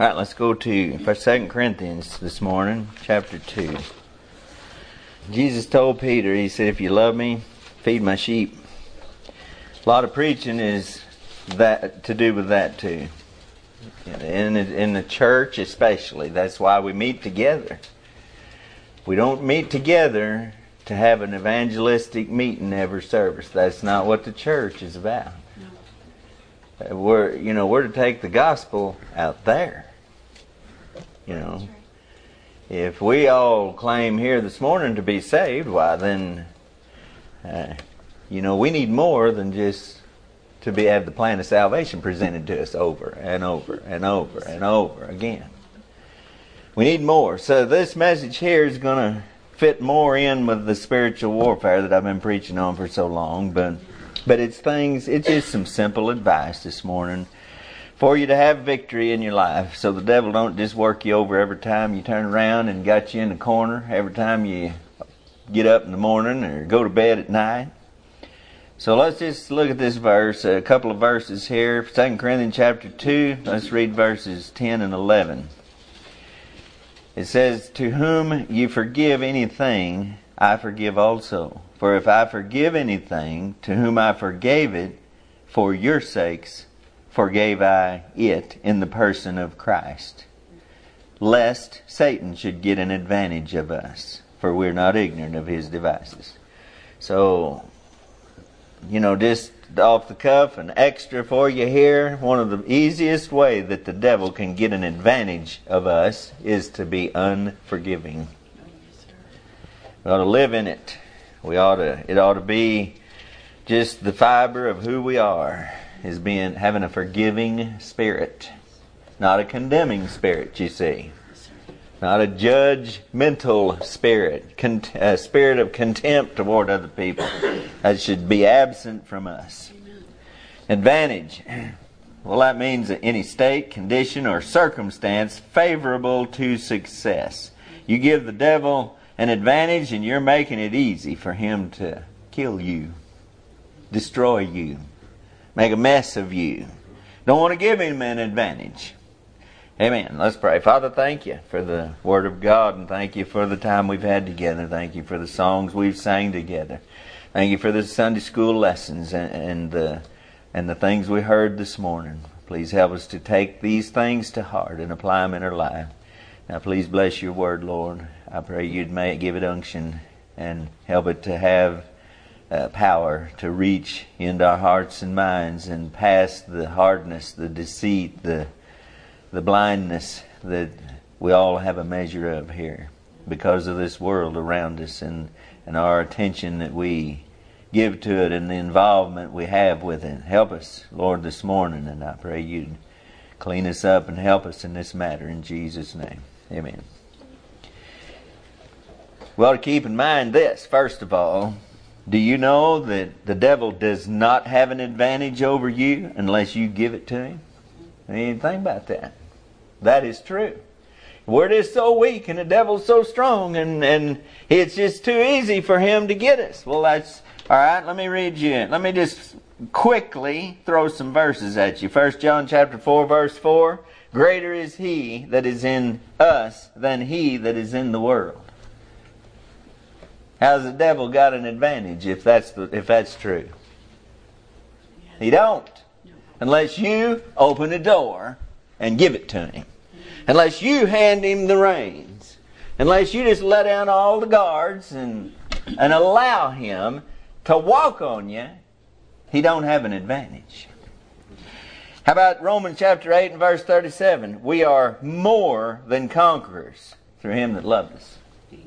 All right, let's go to First, Second Corinthians this morning, chapter two. Jesus told Peter, He said, "If you love me, feed my sheep." A lot of preaching is that to do with that too. In the, in the church, especially, that's why we meet together. We don't meet together to have an evangelistic meeting every service. That's not what the church is about. No. We're you know we're to take the gospel out there. You know, if we all claim here this morning to be saved, why then, uh, you know, we need more than just to be have the plan of salvation presented to us over and over and over and over again. We need more. So this message here is going to fit more in with the spiritual warfare that I've been preaching on for so long, but but it's things. It's just some simple advice this morning for you to have victory in your life. So the devil don't just work you over every time you turn around and got you in the corner, every time you get up in the morning or go to bed at night. So let's just look at this verse, a couple of verses here. 2 Corinthians chapter 2, let's read verses 10 and 11. It says, To whom you forgive anything, I forgive also. For if I forgive anything, to whom I forgave it, for your sakes, forgave I it in the person of Christ, lest Satan should get an advantage of us, for we're not ignorant of his devices. So, you know, just off the cuff, an extra for you here. One of the easiest way that the devil can get an advantage of us is to be unforgiving. We ought to live in it. We ought to. It ought to be just the fiber of who we are is being having a forgiving spirit, not a condemning spirit. You see, not a judgmental spirit, con- a spirit of contempt toward other people. That should be absent from us. Advantage. Well, that means that any state, condition, or circumstance favorable to success. You give the devil an advantage and you're making it easy for him to kill you, destroy you make a mess of you. Don't want to give him an advantage. Amen. Let's pray. Father, thank you for the Word of God and thank you for the time we've had together. Thank you for the songs we've sang together. Thank you for the Sunday school lessons and, and the and the things we heard this morning. Please help us to take these things to heart and apply them in our life. Now, please bless your word, Lord. I pray you'd make, give it unction and help it to have uh, power to reach into our hearts and minds and past the hardness, the deceit, the the blindness that we all have a measure of here because of this world around us and, and our attention that we give to it and the involvement we have with it. Help us, Lord, this morning, and I pray you'd clean us up and help us in this matter in Jesus' name. Amen. Well, to keep in mind this, first of all, do you know that the devil does not have an advantage over you unless you give it to him? Anything about that? That is true. We're just so weak and the devil's so strong and, and it's just too easy for him to get us. Well, that's all right. Let me read you. Let me just quickly throw some verses at you. First John chapter 4 verse 4. Greater is he that is in us than he that is in the world. How's the devil got an advantage if that's the, if that's true? He don't. Unless you open the door and give it to him. Unless you hand him the reins. Unless you just let down all the guards and and allow him to walk on you, he don't have an advantage. How about Romans chapter 8 and verse 37? We are more than conquerors through him that loved us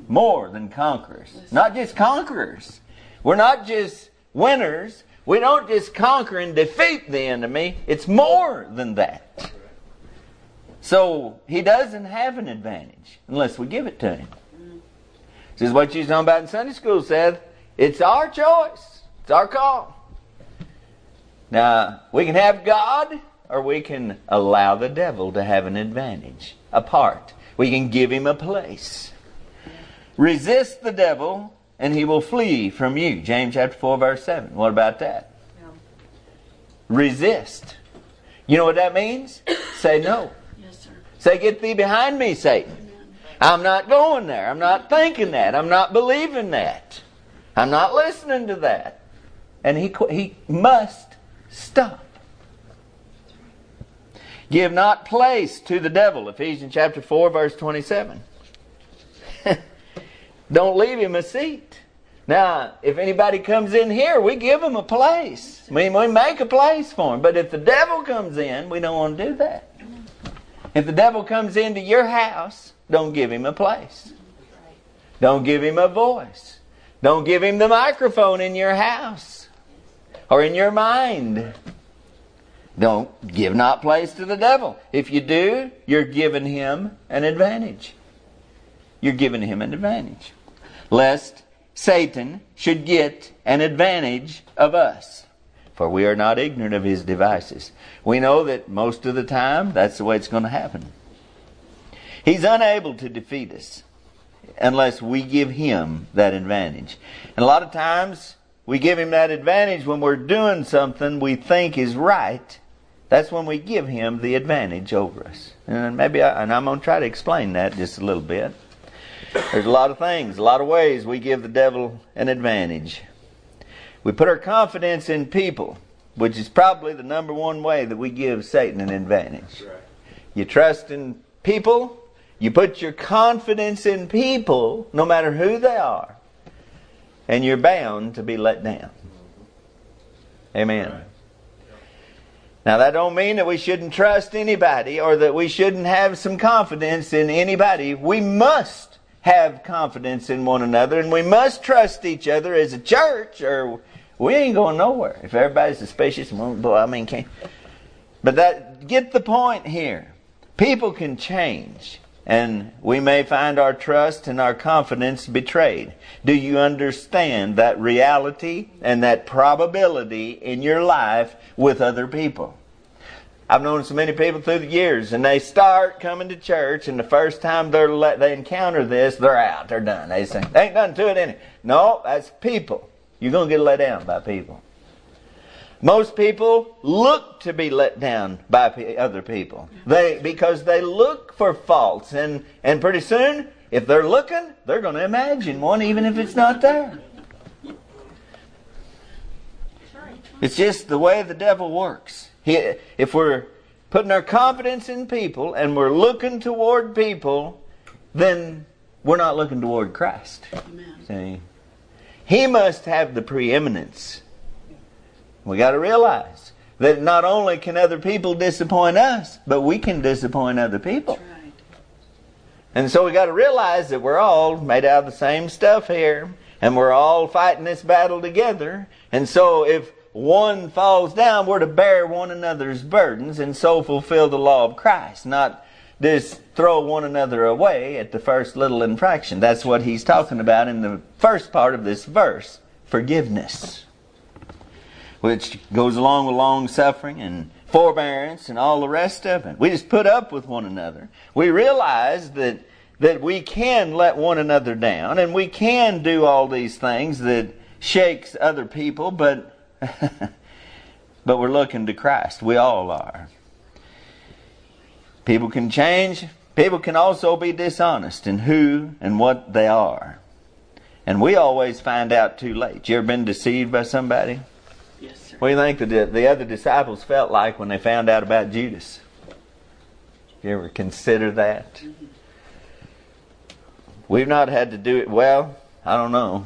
more than conquerors. Not just conquerors. We're not just winners. We don't just conquer and defeat the enemy. It's more than that. So he doesn't have an advantage unless we give it to him. This is what you talking about in Sunday school, Seth. It's our choice. It's our call. Now, we can have God or we can allow the devil to have an advantage, a part. We can give him a place. Resist the devil and he will flee from you. James chapter 4 verse 7. What about that? Yeah. Resist. You know what that means? Say no. Yes, sir. Say, Get thee behind me, Satan. I'm not going there. I'm not thinking that. I'm not believing that. I'm not listening to that. And he, he must stop. Give not place to the devil. Ephesians chapter 4, verse 27. Don't leave him a seat. Now, if anybody comes in here, we give him a place. We, we make a place for him. But if the devil comes in, we don't want to do that. If the devil comes into your house, don't give him a place. Don't give him a voice. Don't give him the microphone in your house or in your mind. Don't give not place to the devil. If you do, you're giving him an advantage. You're giving him an advantage. Lest Satan should get an advantage of us. For we are not ignorant of his devices. We know that most of the time that's the way it's going to happen. He's unable to defeat us unless we give him that advantage. And a lot of times we give him that advantage when we're doing something we think is right. That's when we give him the advantage over us. And maybe I, and I'm going to try to explain that just a little bit. There's a lot of things, a lot of ways we give the devil an advantage. We put our confidence in people, which is probably the number one way that we give Satan an advantage. Right. You trust in people, you put your confidence in people, no matter who they are, and you're bound to be let down. Mm-hmm. Amen. Now that don't mean that we shouldn't trust anybody or that we shouldn't have some confidence in anybody. We must have confidence in one another and we must trust each other as a church or we ain't going nowhere. If everybody's suspicious, well, I mean, can't. But that get the point here. People can change and we may find our trust and our confidence betrayed. Do you understand that reality and that probability in your life with other people? I've known so many people through the years, and they start coming to church, and the first time they're they encounter this, they're out, they're done. They say, "They ain't nothing to it any." No, that's people. You're gonna get let down by people. Most people look to be let down by other people. They because they look for faults and and pretty soon if they're looking, they're going to imagine one even if it's not there. It's just the way the devil works. He, if we're putting our confidence in people and we're looking toward people, then we're not looking toward Christ. Amen. See? He must have the preeminence we got to realize that not only can other people disappoint us, but we can disappoint other people. Right. And so we got to realize that we're all made out of the same stuff here, and we're all fighting this battle together. And so if one falls down, we're to bear one another's burdens and so fulfill the law of Christ, not just throw one another away at the first little infraction. That's what he's talking about in the first part of this verse forgiveness which goes along with long suffering and forbearance and all the rest of it. We just put up with one another. We realize that that we can let one another down and we can do all these things that shakes other people, but but we're looking to Christ. We all are. People can change. People can also be dishonest in who and what they are. And we always find out too late. You ever been deceived by somebody? What do you think the, the other disciples felt like when they found out about Judas? You ever consider that? Mm-hmm. We've not had to do it well. I don't know.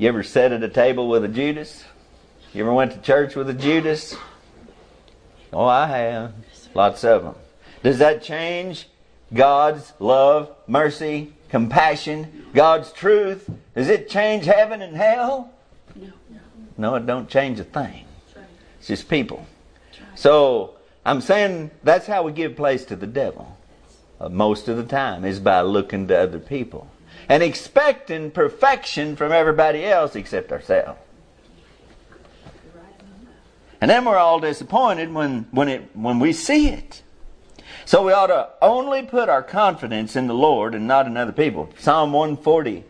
You ever sat at a table with a Judas? You ever went to church with a Judas? Oh, I have. Lots of them. Does that change God's love, mercy, compassion, God's truth? Does it change heaven and hell? No, it don't change a thing. It's just people. So I'm saying that's how we give place to the devil. Uh, most of the time is by looking to other people and expecting perfection from everybody else except ourselves. And then we're all disappointed when, when, it, when we see it. So we ought to only put our confidence in the Lord and not in other people. Psalm 140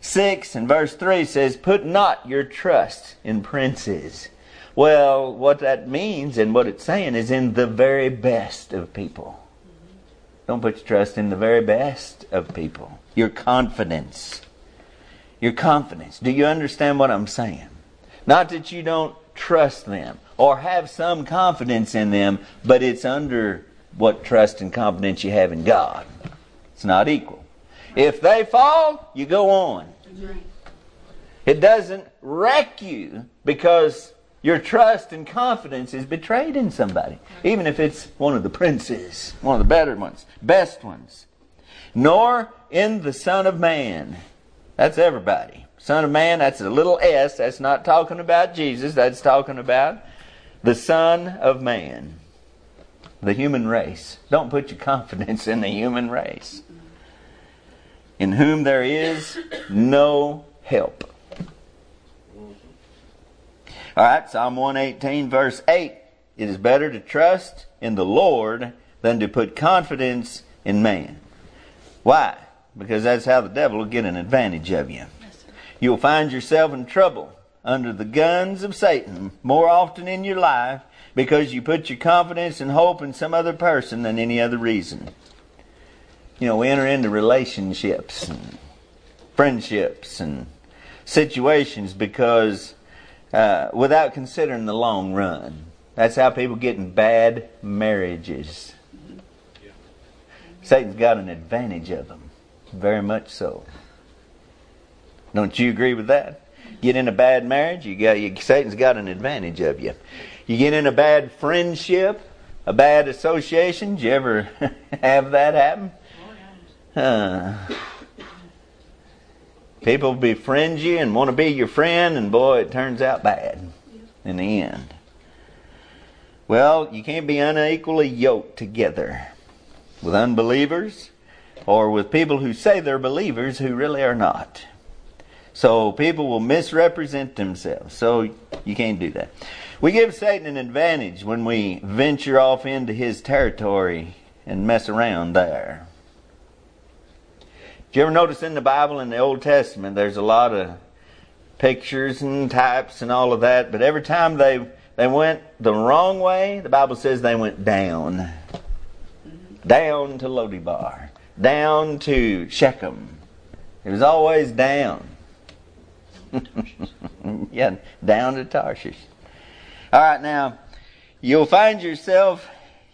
6 and verse 3 says, Put not your trust in princes, Well, what that means and what it's saying is in the very best of people. Don't put your trust in the very best of people. Your confidence. Your confidence. Do you understand what I'm saying? Not that you don't trust them or have some confidence in them, but it's under what trust and confidence you have in God. It's not equal. If they fall, you go on. It doesn't wreck you because your trust and confidence is betrayed in somebody, even if it's one of the princes, one of the better ones, best ones. Nor in the Son of Man. That's everybody. Son of Man, that's a little s. That's not talking about Jesus. That's talking about the Son of Man. The human race. Don't put your confidence in the human race. In whom there is no help. All right, Psalm 118, verse 8. It is better to trust in the Lord than to put confidence in man. Why? Because that's how the devil will get an advantage of you. You'll find yourself in trouble under the guns of Satan more often in your life because you put your confidence and hope in some other person than any other reason. You know, we enter into relationships and friendships and situations because uh, without considering the long run. That's how people get in bad marriages. Satan's got an advantage of them, very much so. Don't you agree with that? Get in a bad marriage, you got you, Satan's got an advantage of you. You get in a bad friendship, a bad association. Did you ever have that happen? Uh, people befriend you and want to be your friend, and boy, it turns out bad in the end. Well, you can't be unequally yoked together with unbelievers or with people who say they're believers who really are not. So people will misrepresent themselves. So you can't do that. We give Satan an advantage when we venture off into his territory and mess around there. Do you ever notice in the Bible, in the Old Testament, there's a lot of pictures and types and all of that, but every time they, they went the wrong way, the Bible says they went down. Down to Lodebar. Down to Shechem. It was always down. yeah, down to Tarshish. All right, now you'll find yourself,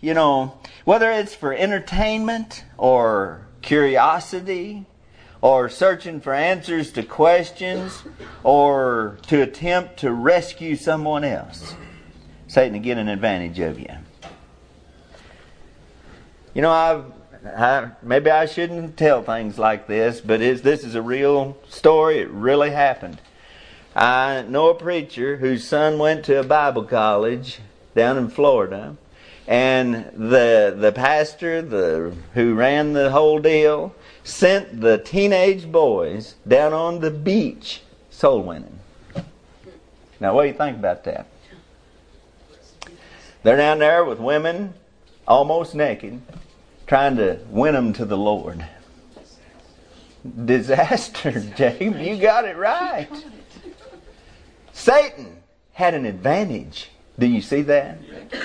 you know, whether it's for entertainment or curiosity or searching for answers to questions or to attempt to rescue someone else. Satan to get an advantage of you. You know, I've I, maybe I shouldn't tell things like this, but this is a real story. It really happened. I know a preacher whose son went to a Bible college down in Florida, and the the pastor, the who ran the whole deal, sent the teenage boys down on the beach soul winning. Now, what do you think about that? They're down there with women almost naked, trying to win them to the Lord. Disaster, James. You got it right. Satan had an advantage. Do you see that?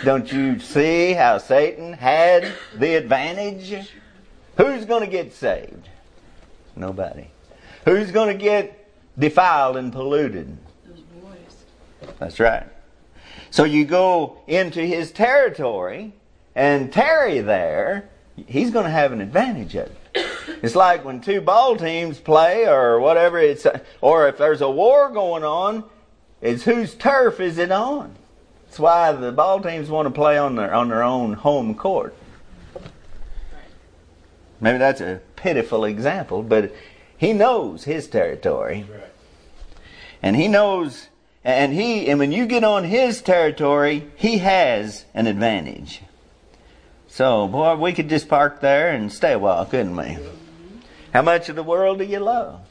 Don't you see how Satan had the advantage? Who's going to get saved? Nobody. Who's going to get defiled and polluted? Those boys. That's right. So you go into his territory and tarry there, he's going to have an advantage of it. It's like when two ball teams play or whatever it's or if there's a war going on, it's whose turf is it on? That's why the ball teams want to play on their on their own home court. Maybe that's a pitiful example, but he knows his territory. And he knows and he and when you get on his territory, he has an advantage. So, boy, we could just park there and stay a while, couldn't we? How much of the world do you love?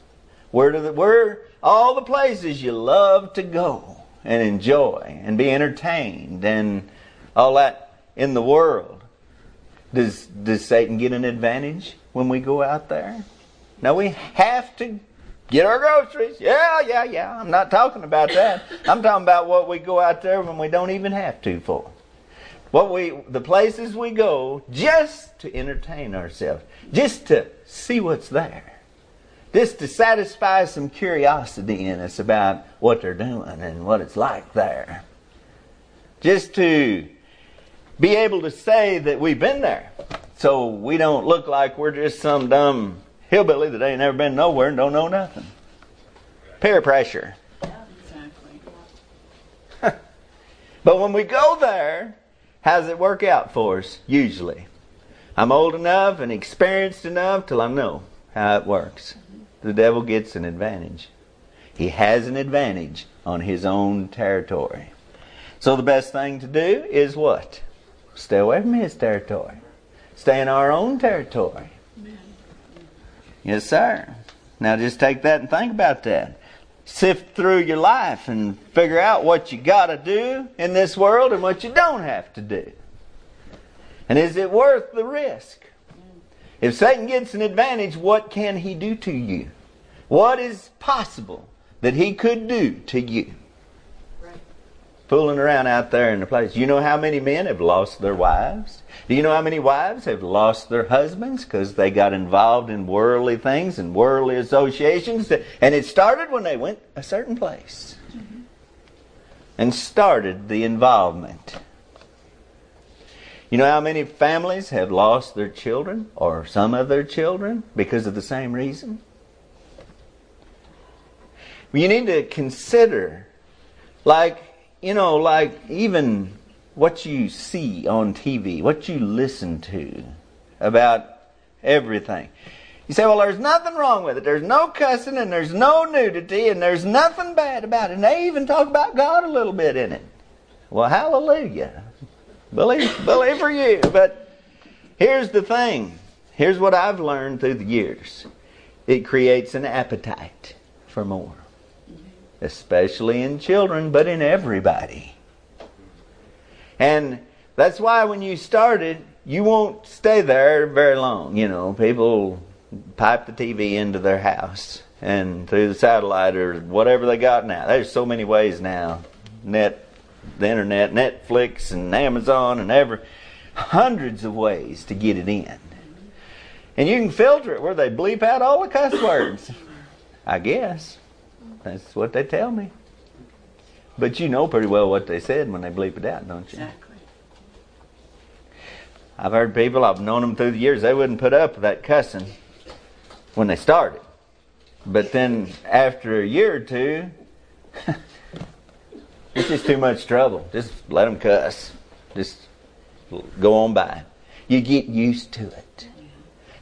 Where do the where all the places you love to go and enjoy and be entertained and all that in the world. Does, does Satan get an advantage when we go out there? No, we have to Get our groceries. Yeah, yeah, yeah. I'm not talking about that. I'm talking about what we go out there when we don't even have to for. What we, the places we go just to entertain ourselves, just to see what's there, just to satisfy some curiosity in us about what they're doing and what it's like there, just to be able to say that we've been there, so we don't look like we're just some dumb hillbilly that ain't never been nowhere and don't know nothing. Peer pressure. Exactly. But when we go there, how does it work out for us? Usually. I'm old enough and experienced enough till I know how it works. The devil gets an advantage. He has an advantage on his own territory. So the best thing to do is what? Stay away from his territory. Stay in our own territory. Yes, sir. Now just take that and think about that. Sift through your life and figure out what you got to do in this world and what you don't have to do. And is it worth the risk? If Satan gets an advantage, what can he do to you? What is possible that he could do to you? Fooling around out there in the place. You know how many men have lost their wives? Do you know how many wives have lost their husbands because they got involved in worldly things and worldly associations? And it started when they went a certain place mm-hmm. and started the involvement. You know how many families have lost their children or some of their children because of the same reason? You need to consider, like, you know, like even what you see on TV, what you listen to about everything. You say, well, there's nothing wrong with it. There's no cussing and there's no nudity and there's nothing bad about it. And they even talk about God a little bit in it. Well, hallelujah. Believe, believe for you. But here's the thing. Here's what I've learned through the years. It creates an appetite for more. Especially in children, but in everybody. And that's why when you started, you won't stay there very long. You know, people pipe the TV into their house and through the satellite or whatever they got now. There's so many ways now. Net, the internet, Netflix and Amazon and every hundreds of ways to get it in. And you can filter it where they bleep out all the cuss words. I guess. That's what they tell me. But you know pretty well what they said when they bleep it out, don't you? Exactly. I've heard people, I've known them through the years, they wouldn't put up with that cussing when they started. But then after a year or two, it's just too much trouble. Just let them cuss. Just go on by. You get used to it.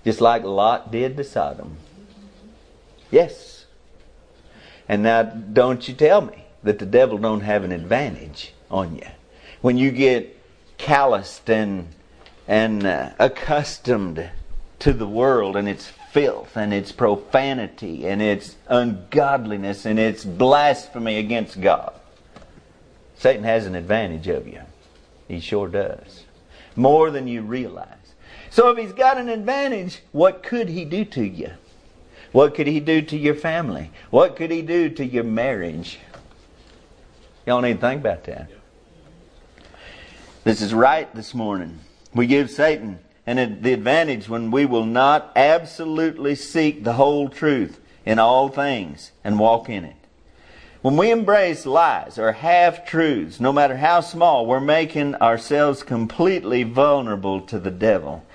Just like Lot did to Sodom. Yes. And now don't you tell me that the devil don't have an advantage on you. When you get calloused and and uh, accustomed to the world and its filth and its profanity and its ungodliness and its blasphemy against God. Satan has an advantage of you. He sure does. More than you realize. So if he's got an advantage, what could he do to you? What could he do to your family? What could he do to your marriage? Y'all need to think about that. This is right this morning. We give Satan an, the advantage when we will not absolutely seek the whole truth in all things and walk in it. When we embrace lies or half truths, no matter how small, we're making ourselves completely vulnerable to the devil.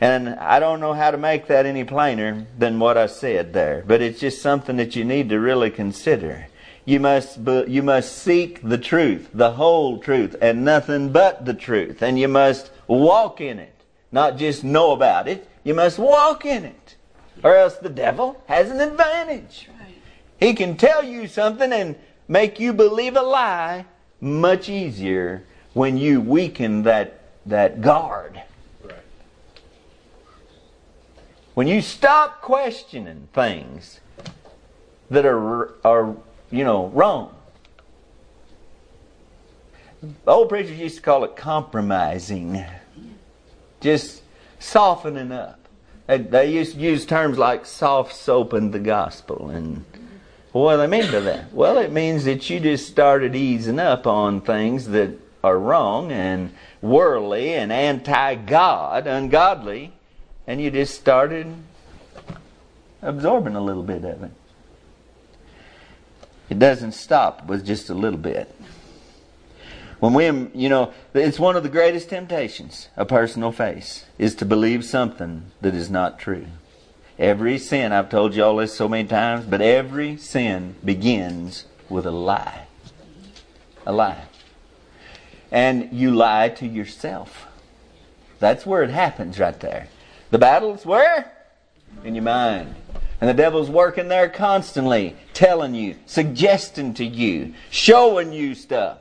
And I don't know how to make that any plainer than what I said there, but it's just something that you need to really consider. You must, you must seek the truth, the whole truth, and nothing but the truth. And you must walk in it, not just know about it. You must walk in it, or else the devil has an advantage. Right. He can tell you something and make you believe a lie much easier when you weaken that, that guard. Right. When you stop questioning things that are, are you know, wrong. Old preachers used to call it compromising. Just softening up. They, used to use terms like soft soaping the gospel. And what do they mean by that? Well, it means that you just started easing up on things that are wrong and worldly and anti God, ungodly, and you just started absorbing a little bit of it. It doesn't stop with just a little bit. When we, you know, it's one of the greatest temptations a person will face is to believe something that is not true. Every sin, I've told you all this so many times, but every sin begins with a lie. A lie. And you lie to yourself. That's where it happens right there. The battle's where? In your mind. And the devil's working there constantly, telling you, suggesting to you, showing you stuff.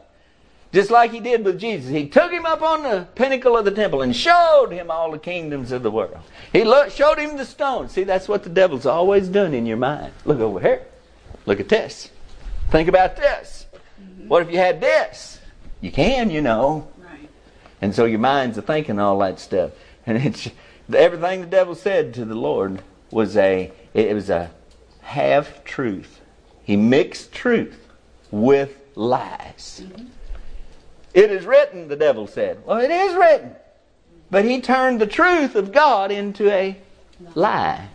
Just like he did with Jesus. He took him up on the pinnacle of the temple and showed him all the kingdoms of the world. He showed him the stone. See, that's what the devil's always done in your mind. Look over here. Look at this. Think about this. What if you had this? You can, you know. Right. And so your mind's a thinking all that stuff. And it's everything the devil said to the Lord was a it was a half truth. He mixed truth with lies. It is written, the devil said. Well, it is written. But he turned the truth of God into a lie.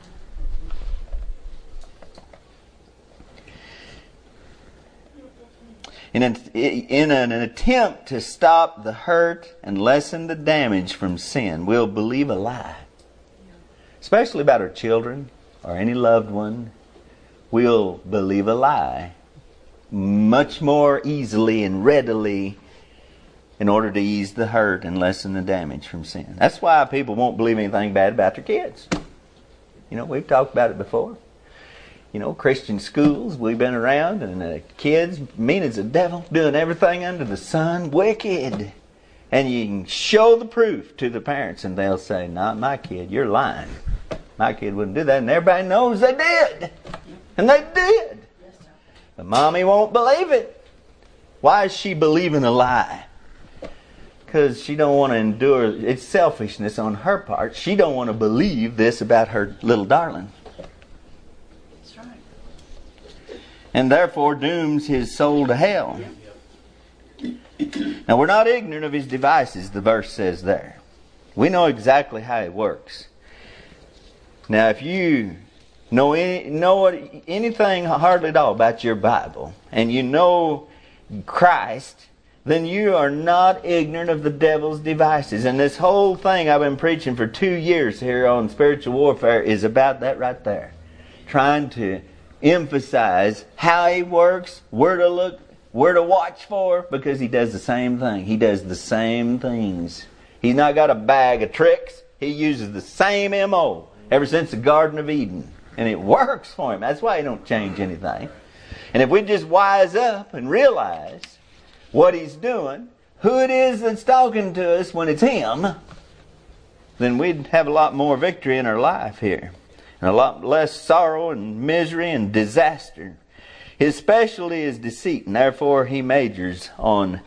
In an, in an attempt to stop the hurt and lessen the damage from sin, we'll believe a lie. Especially about our children or any loved one. We'll believe a lie much more easily and readily in order to ease the hurt and lessen the damage from sin. That's why people won't believe anything bad about their kids. You know, we've talked about it before. You know, Christian schools, we've been around, and the kids, mean as the devil, doing everything under the sun, wicked. And you can show the proof to the parents, and they'll say, Not my kid, you're lying. My kid wouldn't do that, and everybody knows they did. And they did. But mommy won't believe it. Why is she believing a lie? because she don't want to endure it's selfishness on her part she don't want to believe this about her little darling That's right. and therefore dooms his soul to hell now we're not ignorant of his devices the verse says there we know exactly how it works now if you know any, know anything hardly at all about your bible and you know christ then you are not ignorant of the devil's devices. And this whole thing I've been preaching for two years here on spiritual warfare is about that right there. Trying to emphasize how he works, where to look, where to watch for, because he does the same thing. He does the same things. He's not got a bag of tricks. He uses the same MO ever since the Garden of Eden. And it works for him. That's why he don't change anything. And if we just wise up and realize what he's doing, who it is that's talking to us when it's him, then we'd have a lot more victory in our life here. And a lot less sorrow and misery and disaster. His specialty is deceit, and therefore he majors on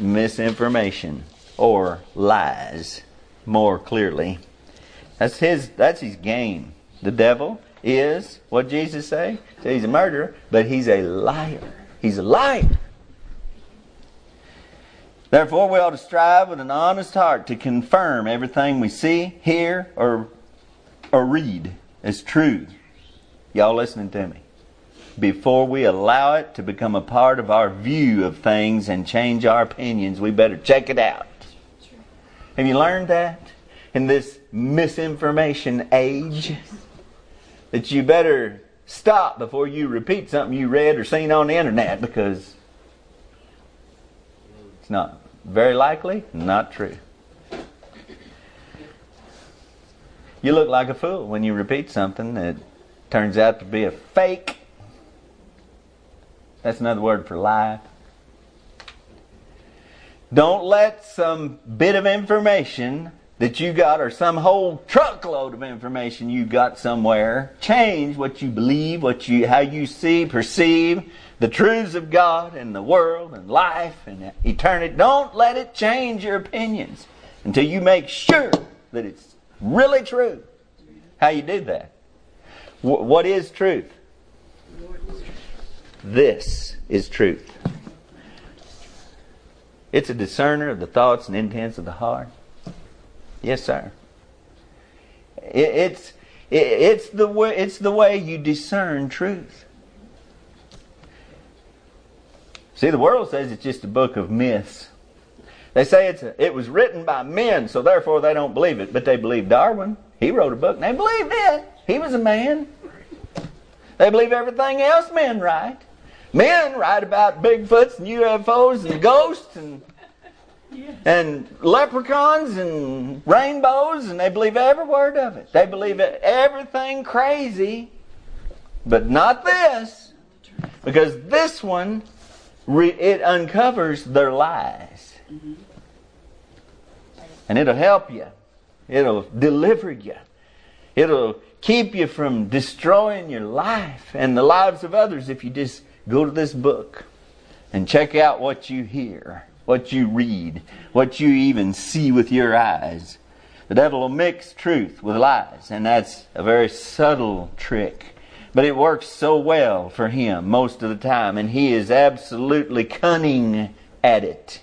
misinformation or lies more clearly. That's his that's his game. The devil is what Jesus say? So he's a murderer, but he's a liar. He's a liar. Therefore, we ought to strive with an honest heart to confirm everything we see, hear, or, or read as true. Y'all listening to me? Before we allow it to become a part of our view of things and change our opinions, we better check it out. Have you learned that in this misinformation age? That you better stop before you repeat something you read or seen on the internet because it's not very likely not true. You look like a fool when you repeat something that turns out to be a fake. That's another word for lie. Don't let some bit of information that you got or some whole truckload of information you got somewhere change what you believe, what you how you see, perceive, the truths of God and the world and life and eternity. Don't let it change your opinions until you make sure that it's really true. How you do that? Wh- what is truth? This is truth. It's a discerner of the thoughts and intents of the heart. Yes, sir. It, it's it, it's the way it's the way you discern truth. See, the world says it's just a book of myths. They say it's a, it was written by men, so therefore they don't believe it. But they believe Darwin. He wrote a book, and they believed it. He was a man. They believe everything else men write. Men write about Bigfoots and UFOs and ghosts and and leprechauns and rainbows, and they believe every word of it. They believe everything crazy, but not this, because this one it uncovers their lies, mm-hmm. and it'll help you. It'll deliver you. It'll keep you from destroying your life and the lives of others if you just go to this book and check out what you hear, what you read, what you even see with your eyes. The devil will mix truth with lies, and that's a very subtle trick. But it works so well for him most of the time, and he is absolutely cunning at it.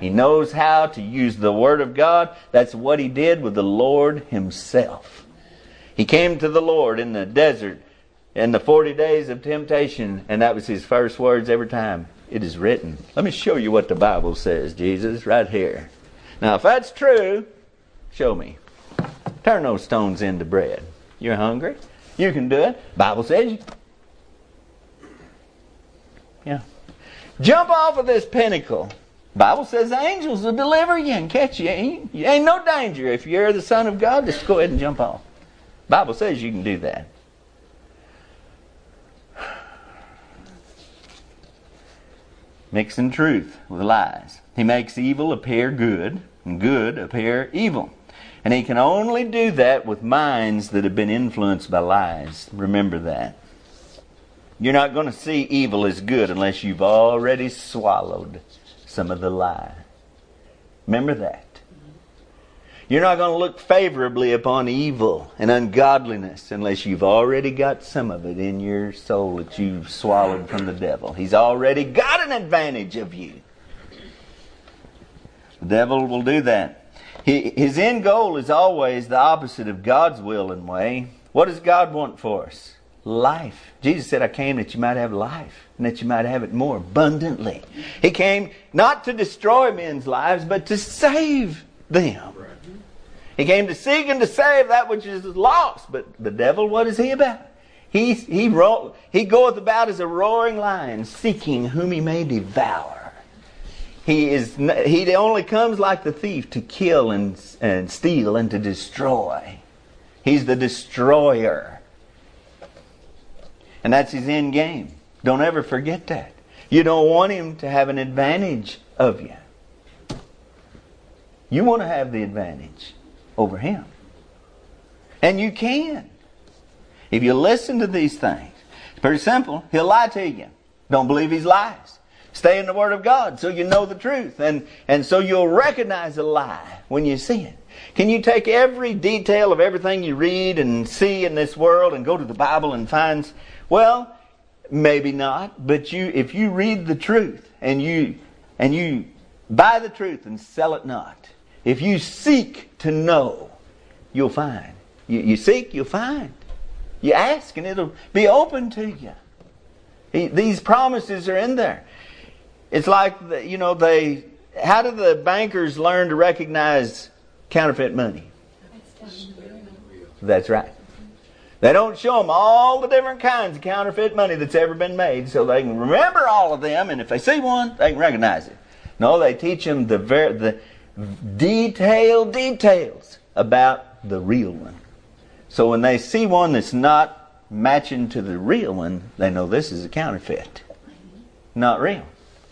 He knows how to use the Word of God. That's what he did with the Lord himself. He came to the Lord in the desert in the 40 days of temptation, and that was his first words every time. It is written. Let me show you what the Bible says, Jesus, right here. Now, if that's true, show me. Turn those stones into bread. You're hungry? You can do it. Bible says you. Yeah. Jump off of this pinnacle. Bible says angels will deliver you and catch you. Ain't, ain't no danger. If you're the Son of God, just go ahead and jump off. Bible says you can do that. Mixing truth with lies. He makes evil appear good and good appear evil. And he can only do that with minds that have been influenced by lies. Remember that. You're not going to see evil as good unless you've already swallowed some of the lie. Remember that. You're not going to look favorably upon evil and ungodliness unless you've already got some of it in your soul that you've swallowed from the devil. He's already got an advantage of you. The devil will do that. His end goal is always the opposite of God's will and way. What does God want for us? Life. Jesus said, I came that you might have life and that you might have it more abundantly. He came not to destroy men's lives, but to save them. He came to seek and to save that which is lost. But the devil, what is he about? He, he, ro- he goeth about as a roaring lion, seeking whom he may devour. He, is, he only comes like the thief to kill and, and steal and to destroy. He's the destroyer. And that's his end game. Don't ever forget that. You don't want him to have an advantage of you. You want to have the advantage over him. And you can. If you listen to these things, it's pretty simple. He'll lie to you. Don't believe his lies. Stay in the Word of God so you know the truth. And, and so you'll recognize a lie when you see it. Can you take every detail of everything you read and see in this world and go to the Bible and find, well, maybe not, but you, if you read the truth and you, and you buy the truth and sell it not, if you seek to know, you'll find. You, you seek, you'll find. You ask, and it'll be open to you. He, these promises are in there. It's like, the, you know, they. How do the bankers learn to recognize counterfeit money? That's right. They don't show them all the different kinds of counterfeit money that's ever been made so they can remember all of them, and if they see one, they can recognize it. No, they teach them the, ver- the, detailed details about the real one. So when they see one that's not matching to the real one, they know this is a counterfeit. Not real.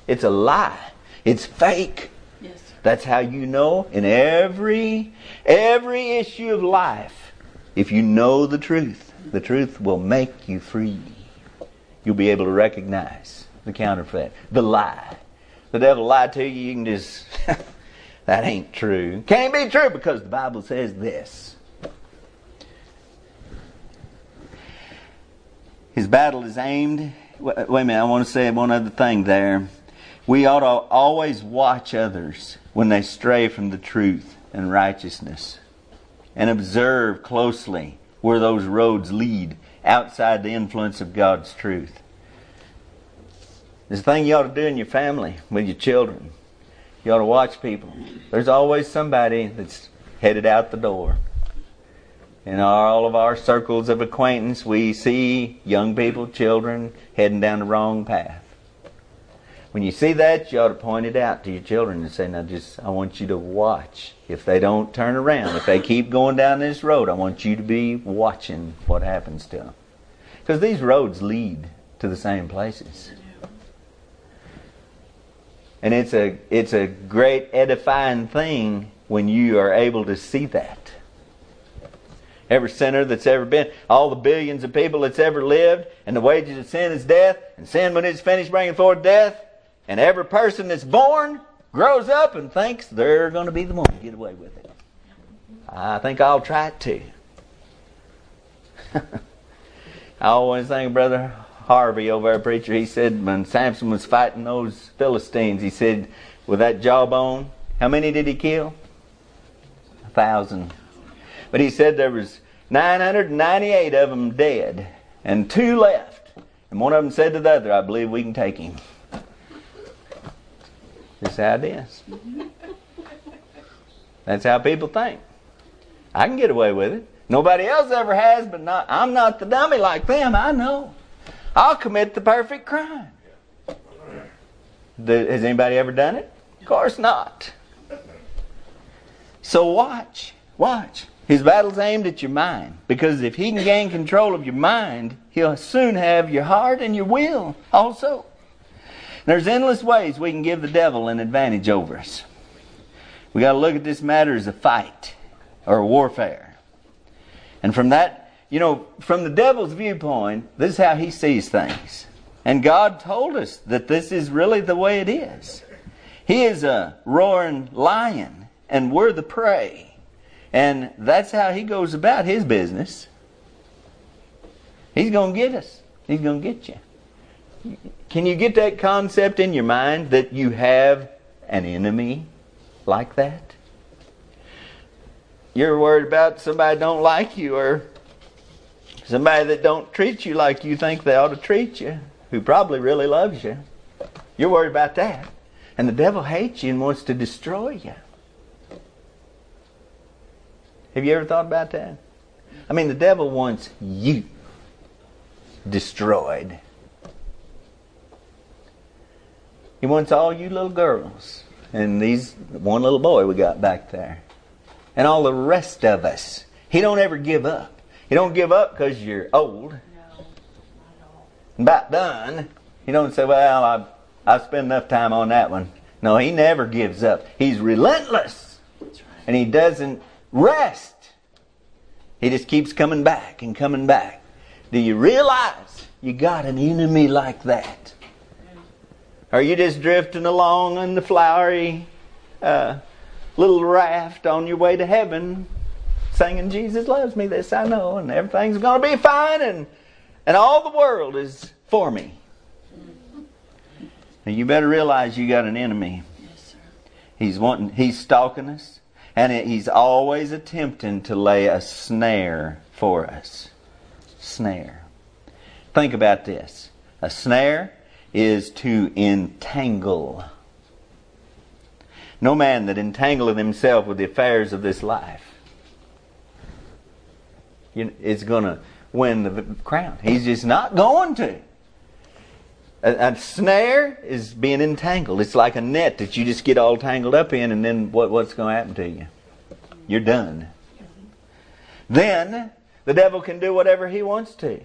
It's a lie. It's fake. Yes. That's how you know in every every issue of life. If you know the truth, the truth will make you free. You'll be able to recognize the counterfeit, the lie. The devil lied to you, you can just That ain't true. Can't be true because the Bible says this. His battle is aimed. Wait a minute, I want to say one other thing there. We ought to always watch others when they stray from the truth and righteousness and observe closely where those roads lead outside the influence of God's truth. There's a thing you ought to do in your family with your children. You ought to watch people. There's always somebody that's headed out the door. In all of our circles of acquaintance, we see young people, children, heading down the wrong path. When you see that, you ought to point it out to your children and say, now just, I want you to watch. If they don't turn around, if they keep going down this road, I want you to be watching what happens to them. Because these roads lead to the same places. And it's a, it's a great edifying thing when you are able to see that. Every sinner that's ever been, all the billions of people that's ever lived, and the wages of sin is death, and sin when it's finished bringing forth death, and every person that's born grows up and thinks they're going to be the one to get away with it. I think I'll try it too. I always think Brother Harvey over our preacher, he said when Samson was fighting those Philistines, he said, with that jawbone, how many did he kill? A thousand. But he said there was 998 of them dead and two left. And one of them said to the other, I believe we can take him. That's how it is. That's how people think. I can get away with it. Nobody else ever has, but not, I'm not the dummy like them. I know. I'll commit the perfect crime. Has anybody ever done it? Of course not. So watch. Watch. His battle's aimed at your mind. Because if he can gain control of your mind, he'll soon have your heart and your will also. There's endless ways we can give the devil an advantage over us. We got to look at this matter as a fight or a warfare. And from that, you know, from the devil's viewpoint, this is how he sees things. And God told us that this is really the way it is. He is a roaring lion, and we're the prey. And that's how he goes about his business. He's going to get us. He's going to get you. Can you get that concept in your mind that you have an enemy like that? You're worried about somebody don't like you or somebody that don't treat you like you think they ought to treat you, who probably really loves you. You're worried about that. And the devil hates you and wants to destroy you. Have you ever thought about that? I mean, the devil wants you destroyed. He wants all you little girls and these one little boy we got back there and all the rest of us. He don't ever give up. He don't give up because you're old. No, About done. He don't say, "Well, I've I've spent enough time on that one." No, he never gives up. He's relentless, right. and he doesn't rest. He just keeps coming back and coming back. Do you realize you got an enemy like that? Are you just drifting along on the flowery uh, little raft on your way to heaven, singing Jesus loves me, this I know, and everything's going to be fine, and, and all the world is for me? Now you better realize you got an enemy. Yes, sir. He's wanting, he's stalking us, and he's always attempting to lay a snare for us. Snare. Think about this. A snare is to entangle. No man that entangleth himself with the affairs of this life is going to win the crown. He's just not going to. A, a, snare is being entangled. It's like a net that you just get all tangled up in, and then what, what's going to happen to you? You're done. Then the devil can do whatever he wants to.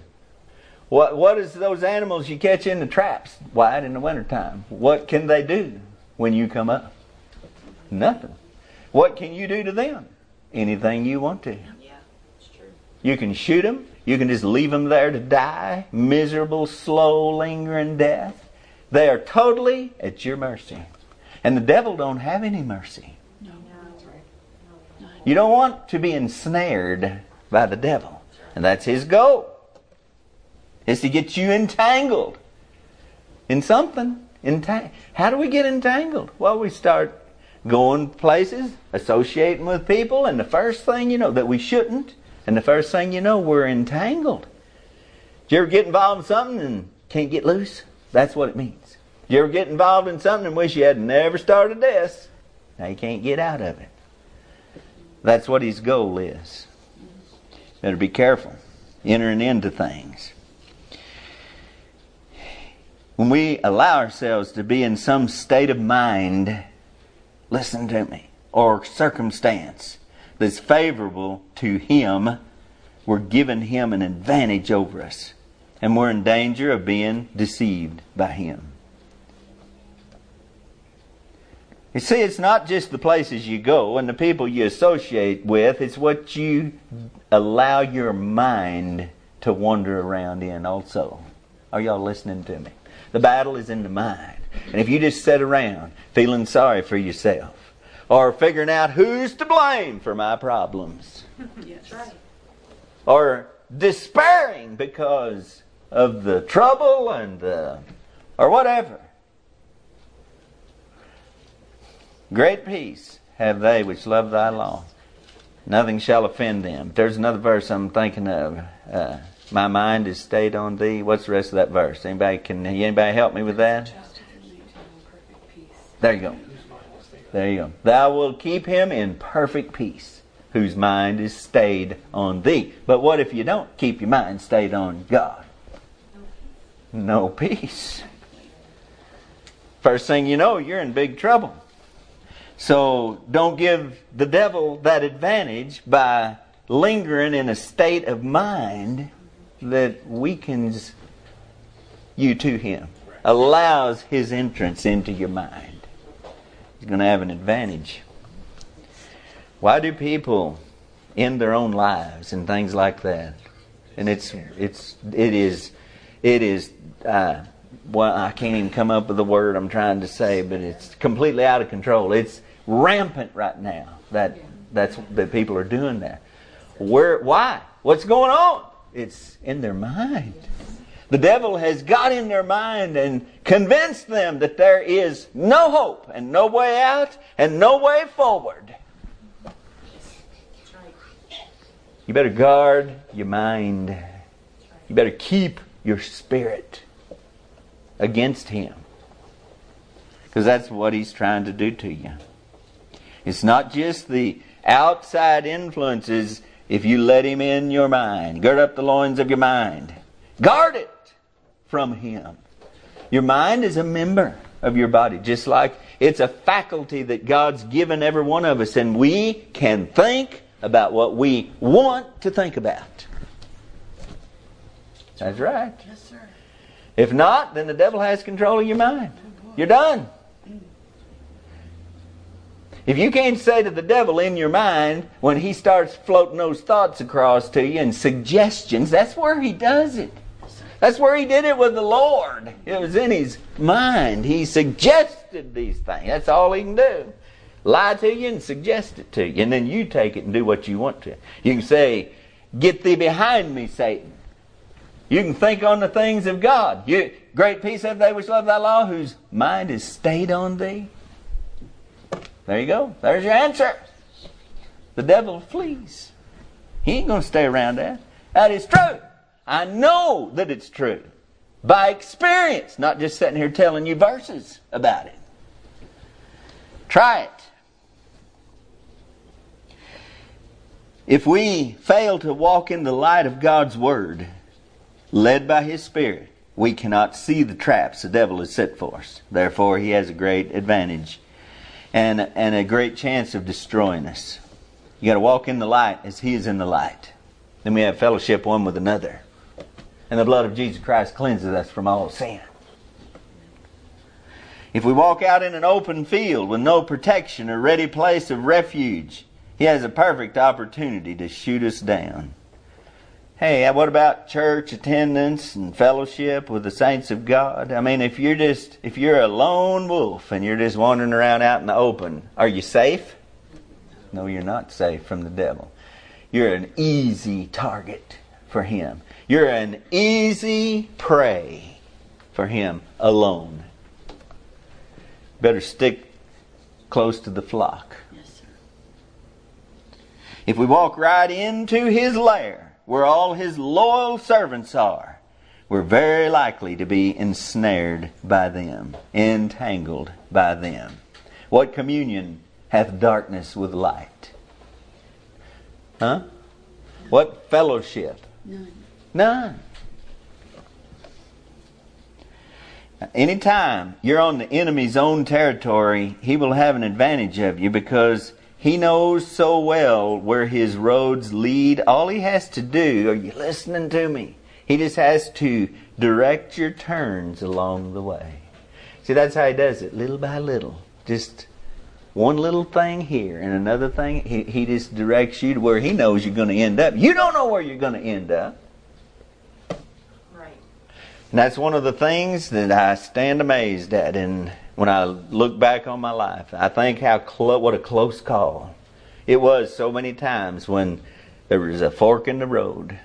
What, what is those animals you catch in the traps, Wide in the wintertime? What can they do when you come up? Nothing. What can you do to them? Anything you want to. Yeah, it's true. You can shoot them. You can just leave them there to die. Miserable, slow, lingering death. They are totally at your mercy. And the devil don't have any mercy. No, that's right. No. You don't want to be ensnared by the devil. And that's his goal. Is to get you entangled in something. Entang- How do we get entangled? Well, we start going places, associating with people, and the first thing you know that we shouldn't, and the first thing you know, we're entangled. You ever get involved in something and can't get loose? That's what it means. You ever get involved in something and wish you had never started this? Now you can't get out of it. That's what his goal is. Better be careful entering into things. When we allow ourselves to be in some state of mind, listen to me, or circumstance that's favorable to Him, we're giving Him an advantage over us. And we're in danger of being deceived by Him. You see, it's not just the places you go and the people you associate with, it's what you allow your mind to wander around in also. Are y'all listening to me? The battle is in the mind. And if you just sit around feeling sorry for yourself or figuring out who's to blame for my problems Yes. Right. or despairing because of the trouble and the, or whatever. Great peace have they which love thy law. Nothing shall offend them. There's another verse I'm thinking of. Uh, my mind is stayed on thee. What's the rest of that verse? Anybody can anybody help me with that? Justice and maintain perfect peace. There you go. There you go. Thou wilt keep him in perfect peace, whose mind is stayed on thee. But what if you don't keep your mind stayed on God? No peace. First thing you know, you're in big trouble. So don't give the devil that advantage by lingering in a state of mind that weakens you to him, allows his entrance into your mind. He's going to have an advantage. Why do people end their own lives and things like that? And it's it's it is it is uh, well I can't even come up with the word I'm trying to say, but it's completely out of control. It's rampant right now that that's that people are doing that. Where why? What's going on? It's in their mind. The devil has got in their mind and convinced them that there is no hope and no way out and no way forward. You better guard your mind. You better keep your spirit against him. Because that's what he's trying to do to you. It's not just the outside influences if you let him in your mind. Gird up the loins of your mind. Guard it from him. Your mind is a member of your body, just like it's a faculty that God's given every one of us, and we can think about what we want to think about. That's right. Yes, sir. If not, then the devil has control of your mind. You're done. If you can't say to the devil in your mind when he starts floating those thoughts across to you and suggestions, that's where he does it. That's where he did it with the Lord. It was in his mind. He suggested these things. That's all he can do. Lie to you and suggest it to you. And then you take it and do what you want to. You can say, Get thee behind me, Satan. You can think on the things of God. You, great peace have they which love thy law, whose mind is stayed on thee. There you go. There's your answer. The devil flees. He ain't going to stay around there. That is true. I know that it's true. By experience, not just sitting here telling you verses about it. Try it. If we fail to walk in the light of God's Word, led by His Spirit, we cannot see the traps the devil has set for us. Therefore, he has a great advantage and, and a great chance of destroying us. You got to walk in the light as He is in the light. Then we have fellowship one with another. And the blood of Jesus Christ cleanses us from all sin. If we walk out in an open field with no protection or ready place of refuge, He has a perfect opportunity to shoot us down. Hey, uh, what about church attendance and fellowship with the saints of God? I mean, if you're just if you're a lone wolf and you're just wandering around out in the open, are you safe? No, you're not safe from the devil. You're an easy target for him. You're an easy prey for him alone. Better stick close to the flock. Yes, sir. If we walk right into his lair, where all his loyal servants are, we're very likely to be ensnared by them, entangled by them. What communion hath darkness with light? Huh? What fellowship? None. None. Anytime you're on the enemy's own territory, he will have an advantage of you because he knows so well where his roads lead. All he has to do, are you listening to me? He just has to direct your turns along the way. See, that's how he does it, little by little. Just one little thing here and another thing. He, he just directs you to where he knows you're going to end up. You don't know where you're going to end up. Right. And that's one of the things that I stand amazed at. And when I look back on my life, I think how clo- what a close call it was so many times when there was a fork in the road,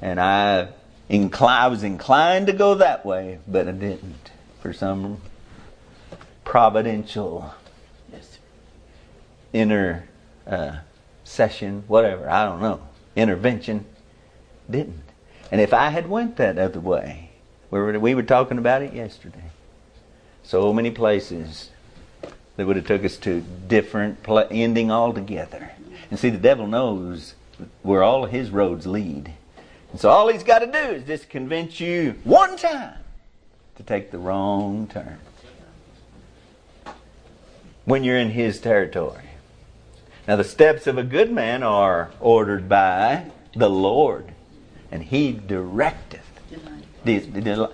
and I, incli- I was inclined to go that way, but I didn't for some providential. Inner uh, session, whatever I don't know, intervention. Didn't. And if I had went that other way, we were, we were talking about it yesterday. So many places that would have took us to different pla ending altogether. And see, the devil knows where all his roads lead. And so all he's got to do is just convince you one time to take the wrong turn when you're in his territory. Now, the steps of a good man are ordered by the Lord, and he directeth, Delight. de- de- Delight.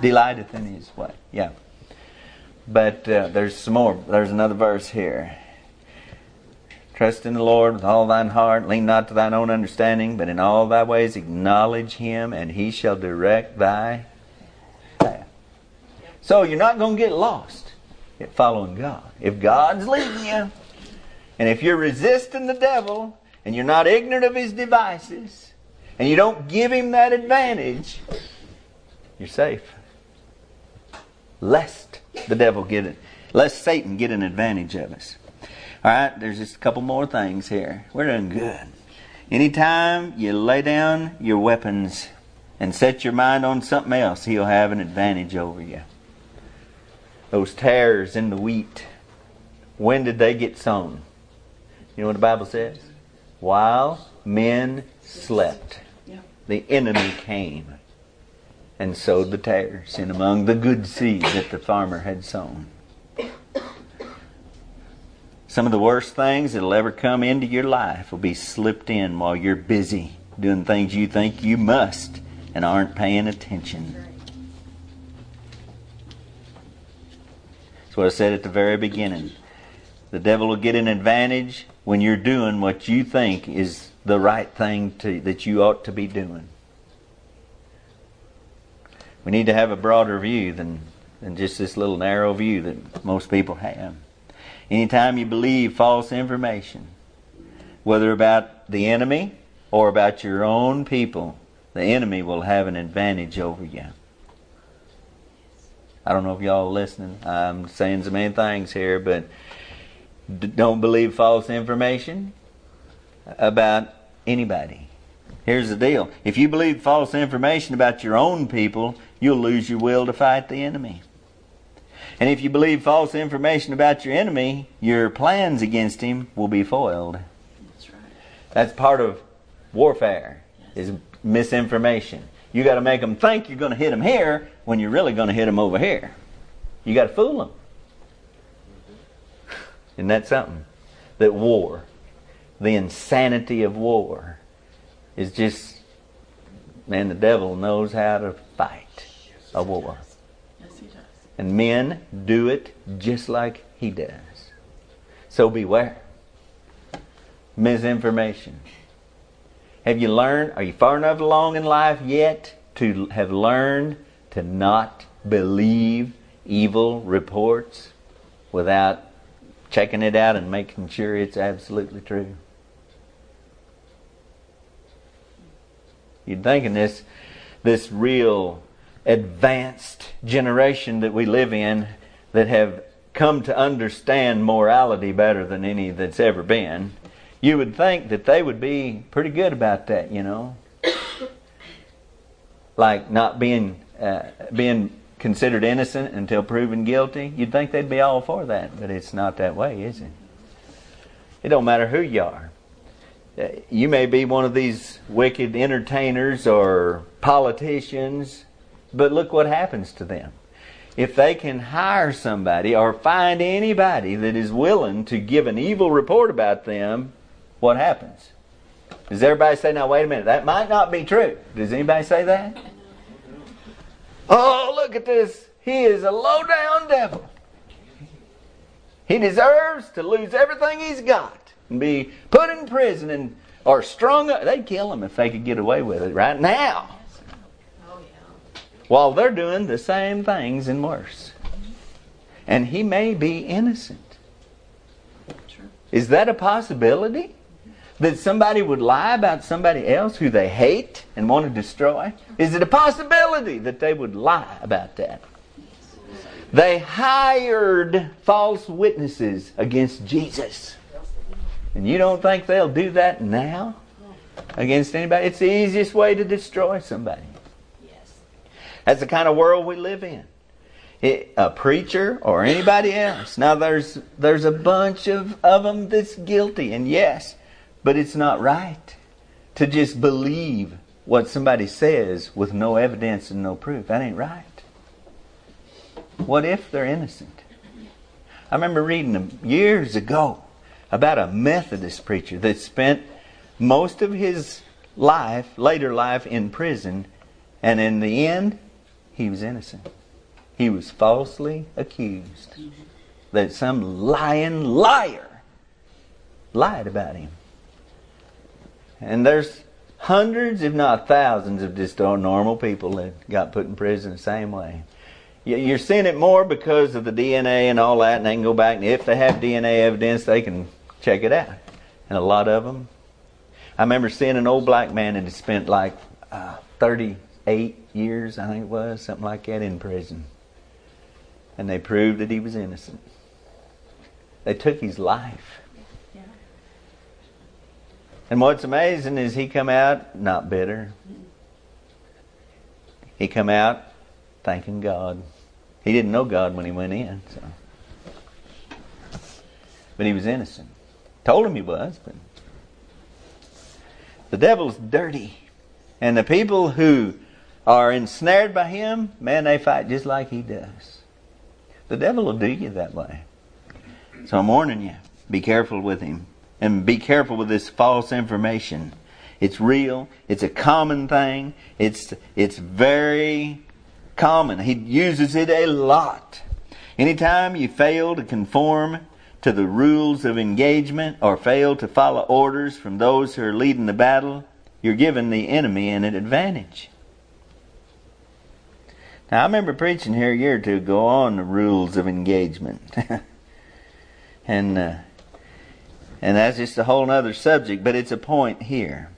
delighteth in his way. Yeah. But uh, there's some more. There's another verse here. Trust in the Lord with all thine heart. Lean not to thine own understanding, but in all thy ways acknowledge him, and he shall direct thy path. So you're not going to get lost at following God. If God's leading you, and if you're resisting the devil, and you're not ignorant of his devices, and you don't give him that advantage, you're safe. Lest the devil get it, lest Satan get an advantage of us. All right, there's just a couple more things here. We're doing good. Anytime you lay down your weapons and set your mind on something else, he'll have an advantage over you. Those tares in the wheat, when did they get sown? You know what the Bible says? While men slept, the enemy came and sowed the tares in among the good seed that the farmer had sown. Some of the worst things that'll ever come into your life will be slipped in while you're busy doing things you think you must and aren't paying attention. That's what I said at the very beginning. The devil will get an advantage when you're doing what you think is the right thing to, that you ought to be doing. We need to have a broader view than, than just this little narrow view that most people have. Anytime you believe false information, whether about the enemy or about your own people, the enemy will have an advantage over you. I don't know if y'all are listening. I'm saying some many things here, but d- don't believe false information about anybody. Here's the deal. If you believe false information about your own people, you'll lose your will to fight the enemy. And if you believe false information about your enemy, your plans against him will be foiled. That's right. That's part of warfare, is misinformation. You got to make them think you're going to hit them here when you're really going to hit them over here. You got to fool them. Isn't that something? That war, the insanity of war, is just, man, the devil knows how to fight a war. Yes, he does. And men do it just like he does. So beware. Misinformation. Have you learned, are you far enough along in life yet to have learned to not believe evil reports without checking it out and making sure it's absolutely true? You'd think in this this real advanced generation that we live in that have come to understand morality better than any that's ever been, you would think that they would be pretty good about that, you know. like not being uh, being considered innocent until proven guilty. You'd think they'd be all for that, but it's not that way, is it? It don't matter who you are. Uh, you may be one of these wicked entertainers or politicians, but look what happens to them. If they can hire somebody or find anybody that is willing to give an evil report about them, what happens? Does everybody say, now wait a minute, that might not be true? Does anybody say that? Oh, look at this. He is a low down devil. He deserves to lose everything he's got and be put in prison and or strung up. They'd kill him if they could get away with it right now. Oh, yeah. While they're doing the same things and worse. And he may be innocent. Is that a possibility? That somebody would lie about somebody else who they hate and want to destroy? Is it a possibility that they would lie about that? They hired false witnesses against Jesus. And you don't think they'll do that now against anybody? It's the easiest way to destroy somebody. That's the kind of world we live in. It, a preacher or anybody else. Now there's there's a bunch of, of them that's guilty, and yes, but it's not right to just believe what somebody says with no evidence and no proof. That ain't right. What if they're innocent? I remember reading years ago about a Methodist preacher that spent most of his life, later life, in prison, and in the end, he was innocent. He was falsely accused that some lying liar lied about him. And there's hundreds, if not thousands, of just normal people that got put in prison the same way. You're seeing it more because of the DNA and all that, and they can go back and if they have DNA evidence, they can check it out. And a lot of them. I remember seeing an old black man that had spent like uh, 38 years, I think it was, something like that, in prison. And they proved that he was innocent. They took his life. And what's amazing is he come out not bitter. He come out thanking God. He didn't know God when he went in, so. But he was innocent. Told him he was, but the devil's dirty. And the people who are ensnared by him, man, they fight just like he does. The devil will do you that way. So I'm warning you, be careful with him. And be careful with this false information. It's real. It's a common thing. It's, it's very common. He uses it a lot. Anytime you fail to conform to the rules of engagement or fail to follow orders from those who are leading the battle, you're giving the enemy an advantage. Now, I remember preaching here a year or two ago on the rules of engagement. and, uh, and that's just a whole other subject, but it's a point here.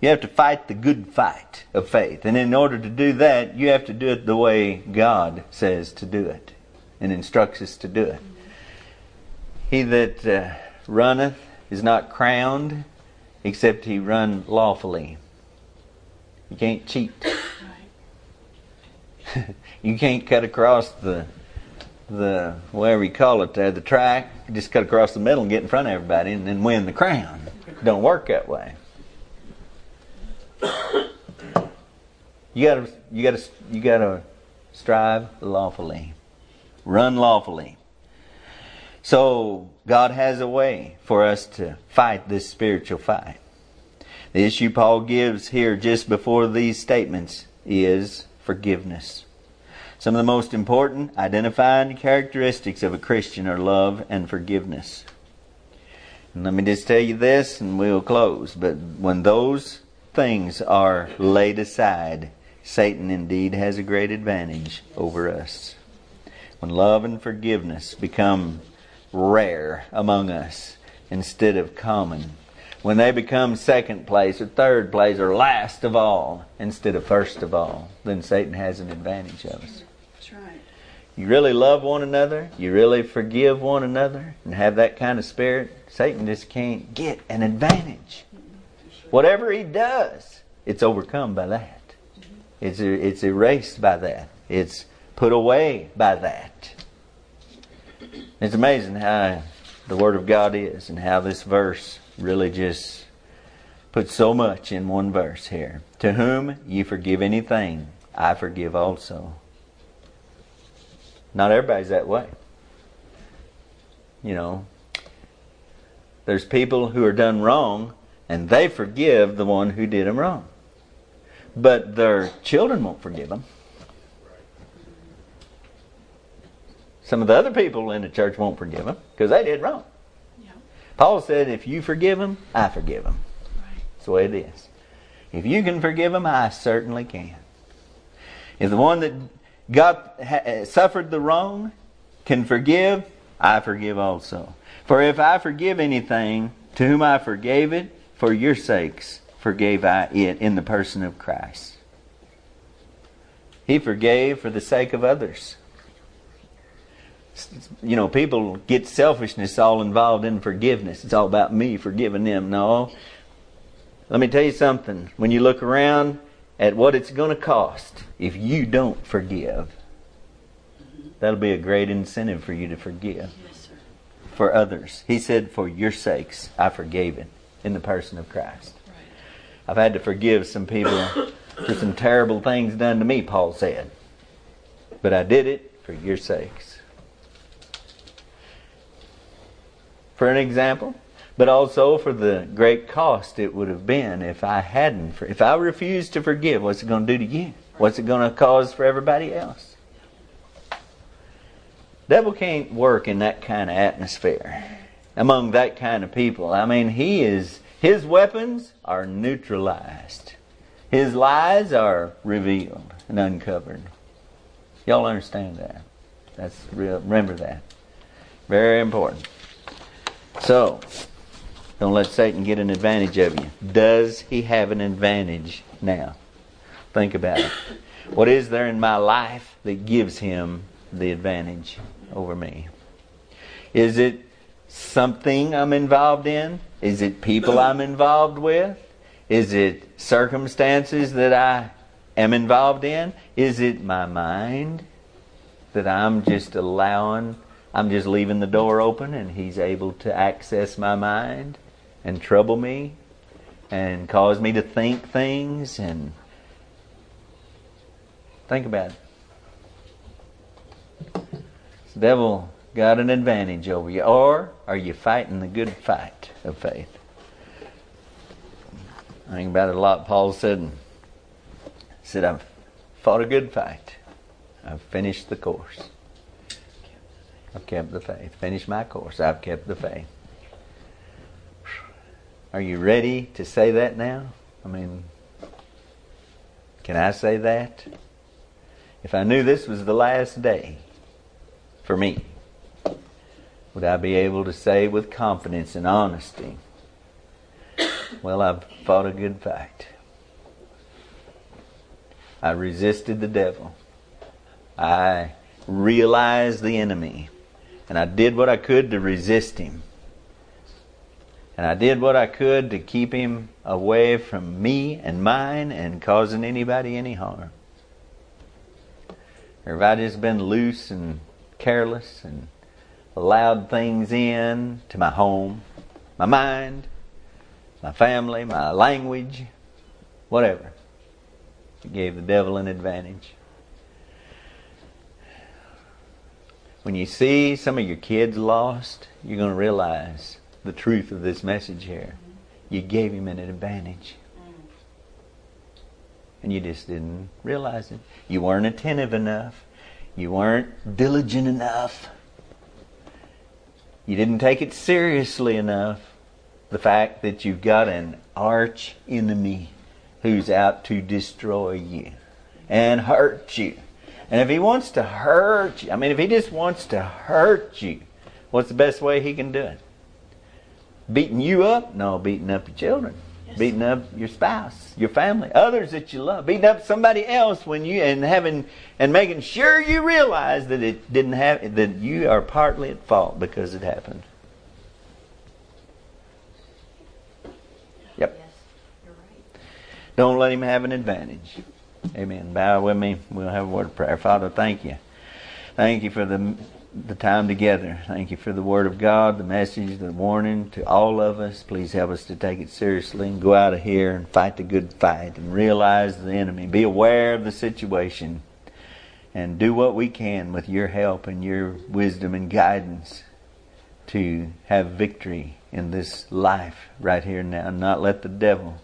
You have to fight the good fight of faith. And in order to do that, you have to do it the way God says to do it and instructs us to do it. He that uh, runneth is not crowned except he run lawfully. You can't cheat. you can't cut across the the whatever you call it there, the track. Just cut across the middle and get in front of everybody and then win the crown. It don't work that way. You gotta you gotta you gotta strive lawfully. Run lawfully. So God has a way for us to fight this spiritual fight. The issue Paul gives here just before these statements is forgiveness. Some of the most important identifying characteristics of a Christian are love and forgiveness. And let me just tell you this and we'll close. But when those things are laid aside, Satan indeed has a great advantage over us. When love and forgiveness become rare among us instead of common, when they become second place or third place or last of all instead of first of all, then Satan has an advantage of us. You really love one another, you really forgive one another, and have that kind of spirit, Satan just can't get an advantage. Whatever he does, it's overcome by that. It's, er, it's erased by that. It's put away by that. It's amazing how the Word of God is and how this verse really just puts so much in one verse here. To whom you forgive anything, I forgive also. Not everybody's that way. You know, there's people who are done wrong and they forgive the one who did them wrong. But their children won't forgive them. Some of the other people in the church won't forgive them because they did wrong. Yeah. Paul said, if you forgive them, I forgive them. Right. That's the way it is. If you can forgive them, I certainly can. If the one that got ha, eh, suffered the wrong can forgive, I forgive also. For if I forgive anything, to whom I forgave it, for your sakes forgave I it in the person of Christ. He forgave for the sake of others. You know, people get selfishness all involved in forgiveness. It's all about me forgiving them. No. Let me tell you something. When you look around at what it's going to cost if you don't forgive, that'll be a great incentive for you to forgive Yes, for others. He said, For your sakes, I forgave it in the person of Christ. Right. I've had to forgive some people for some terrible things done to me, Paul said. But I did it for your sakes. For an example, but also for the great cost it would have been if I hadn't. If I refused to forgive, what's it going to do to you? What's it going to cause for everybody else? Devil can't work in that kind of atmosphere among that kind of people. I mean, he is his weapons are neutralized. His lies are revealed and uncovered. Y'all understand that? That's real. Remember that. Very important. So, don't let Satan get an advantage of you. Does he have an advantage now? Think about it. What is there in my life that gives him the advantage over me? Is it something I'm involved in? Is it people I'm involved with? Is it circumstances that I am involved in? Is it my mind that I'm just allowing, I'm just leaving the door open and he's able to access my mind and trouble me and cause me to think things and think about it. The devil got an advantage over you. Or are you fighting the good fight of faith? I think about it a lot. Paul said, said, I've fought a good fight. I've finished the course. I've kept the faith. Finished my course. I've kept the faith. Are you ready to say that now? I mean, can I say that? If I knew this was the last day for me, would I be able to say with confidence and honesty, well, I've fought a good fight. I resisted the devil. I realized the enemy. And I did what I could to resist him. And I did what I could to keep him away from me and mine and causing anybody any harm. Or have I just been loose and careless and allowed things in to my home, my mind, my family, my language, whatever. It gave the devil an advantage. When you see some of your kids lost, you're going to realize the truth of this message here. You gave him an advantage. And you just didn't realize it. You weren't attentive enough. You weren't diligent enough. You didn't take it seriously enough. The fact that you've got an arch enemy who's out to destroy you and hurt you. And if he wants to hurt you, I mean, if he just wants to hurt you, what's the best way he can do it? Beating you up? No, beating up your children. Yes. Beating up your spouse, your family, others that you love. Beating up somebody else when you and having and making sure you realize that it didn't have that you are partly at fault because it happened. Yep. Yes, you're right. Don't let him have an advantage. Amen. Bow with me. We'll have a word of prayer. Father, thank you. Thank you for the the time together. Thank you for the word of God, the message, the warning to all of us. Please help us to take it seriously and go out of here and fight the good fight and realize the enemy. Be aware of the situation and do what we can with your help and your wisdom and guidance to have victory in this life right here now and not let the devil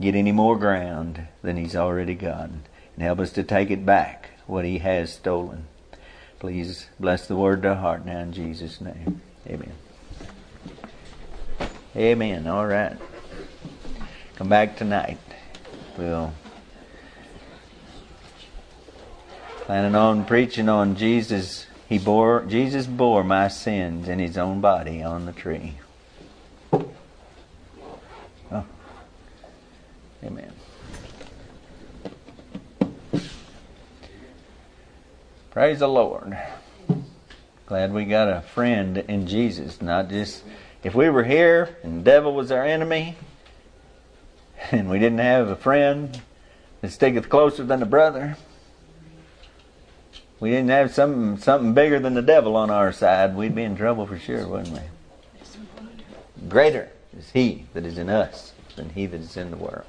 get any more ground than he's already gotten. And help us to take it back, what he has stolen. Please bless the word to heart now in Jesus' name. Amen. Amen. All right. Come back tonight. We'll planning on preaching on Jesus. He bore Jesus bore my sins in his own body on the tree. Oh. Amen. Praise the Lord. Glad we got a friend in Jesus, not just if we were here and the devil was our enemy and we didn't have a friend that sticketh closer than a brother. We didn't have something something bigger than the devil on our side, we'd be in trouble for sure, wouldn't we? Greater is he that is in us than he that is in the world.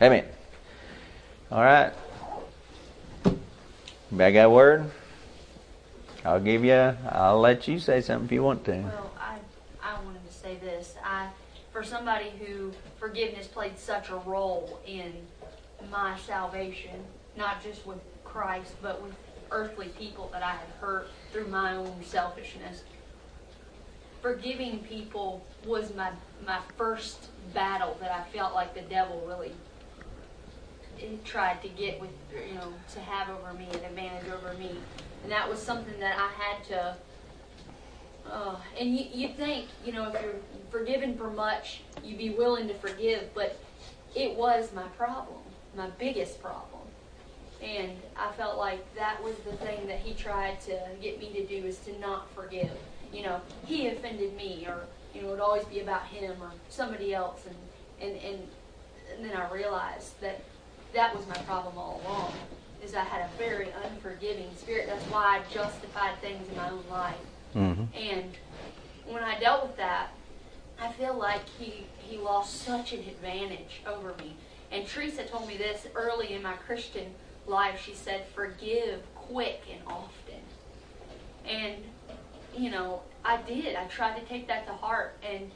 Amen. All right. I got a word? I'll give you. I'll let you say something if you want to. Well, I I wanted to say this. I for somebody who forgiveness played such a role in my salvation, not just with Christ, but with earthly people that I had hurt through my own selfishness. Forgiving people was my my first battle that I felt like the devil really tried to get with you know to have over me an advantage over me. And that was something that i had to uh, and you, you think you know if you're forgiven for much you'd be willing to forgive but it was my problem my biggest problem. And i felt like that was the thing that he tried to get me to do is to not forgive. You know he offended me or you know it would always be about him or somebody else. And and and, and then i realized that that was my problem all along is i had a very unforgiving spirit that's why i justified things in my own life Mm-hmm. and when I dealt with that, I feel like he he lost such an advantage over me. And Teresa told me this early in my Christian life. She said, "Forgive quick and often." And you know, I did. I tried to take that to heart, and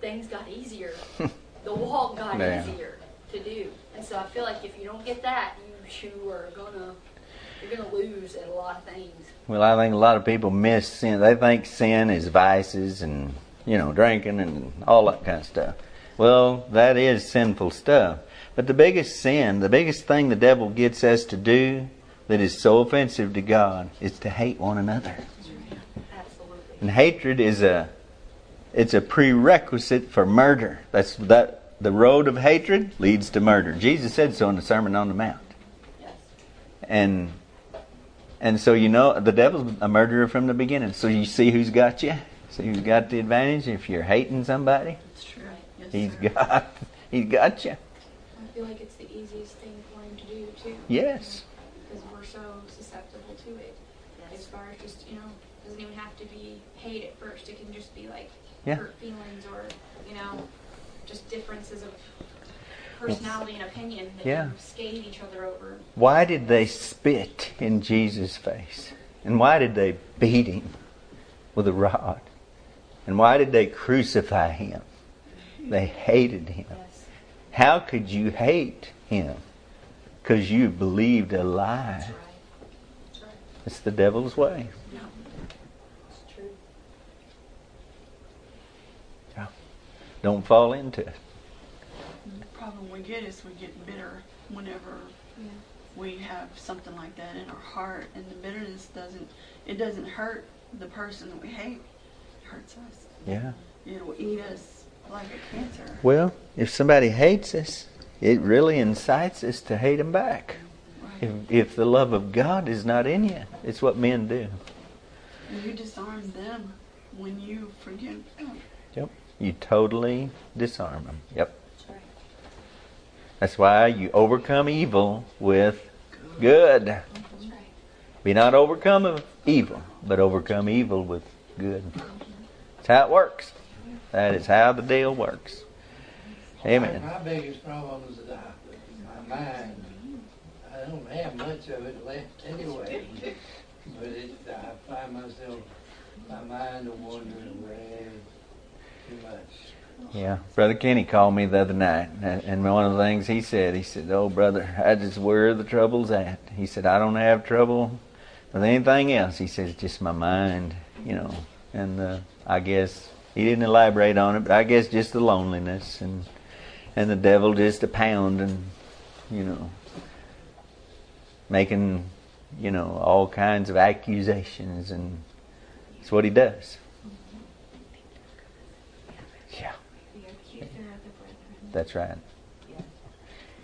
things got easier. the walk got Yeah. easier to do. And so I feel like if you don't get that, you you are gonna you're gonna lose at a lot of things. Well, I think a lot of people miss sin. They think sin is vices and you know drinking and all that kind of stuff. Well, that is sinful stuff. But the biggest sin, the biggest thing the devil gets us to do that is so offensive to God is to hate one another. Absolutely. And hatred is a it's a prerequisite for murder. That's that the road of hatred leads to murder. Jesus said so in the Sermon on the Mount. Yes. And and so you know the devil's a murderer from the beginning. So you see who's got you. See who's got the advantage. If you're hating somebody, That's true. Yes, he's sir. got he's got you. I feel like it's the easiest thing for him to do too, Yes. because we're so susceptible to it. As far as just you know, doesn't even have to be hate at first. It can just be like Yeah. hurt feelings or you know, just differences of personality and opinion that Yeah. scathe each other over. Why did they spit in Jesus' face? And why did they beat him with a rod? And why did they crucify him? They hated him. Yes. How could you hate him? Because you believed a lie. That's right. That's right. It's the devil's way. It's true. Don't fall into it. The problem we get is we get bitter whenever Yeah. we have something like that in our heart, and the bitterness doesn't it doesn't hurt the person that we hate. It hurts us. Yeah. it'll eat us like a cancer. Well, if somebody hates us, it really incites us to hate them back. Right. If, if the love of God is not in you, it's what men do. And you disarm them when you forgive them. Yep. You totally disarm them. Yep. That's why you overcome evil with good. Be not overcome of evil, but overcome evil with good. That's how it works. That is how the deal works. Amen. My biggest problem is that my mind. I don't have much of it left anyway. But it, I find myself, my mind wandering way too much. Yeah, Brother Kenny called me the other night, and one of the things he said, he said, "Oh, brother, I just where the trouble's at." He said, "I don't have trouble with anything else." He says, it's "Just my mind, you know." And uh, I guess he didn't elaborate on it, but I guess just the loneliness and and the devil just a pound and you know making you know all kinds of accusations, and it's what he does. Yeah. The accuser of the brethren. That's right.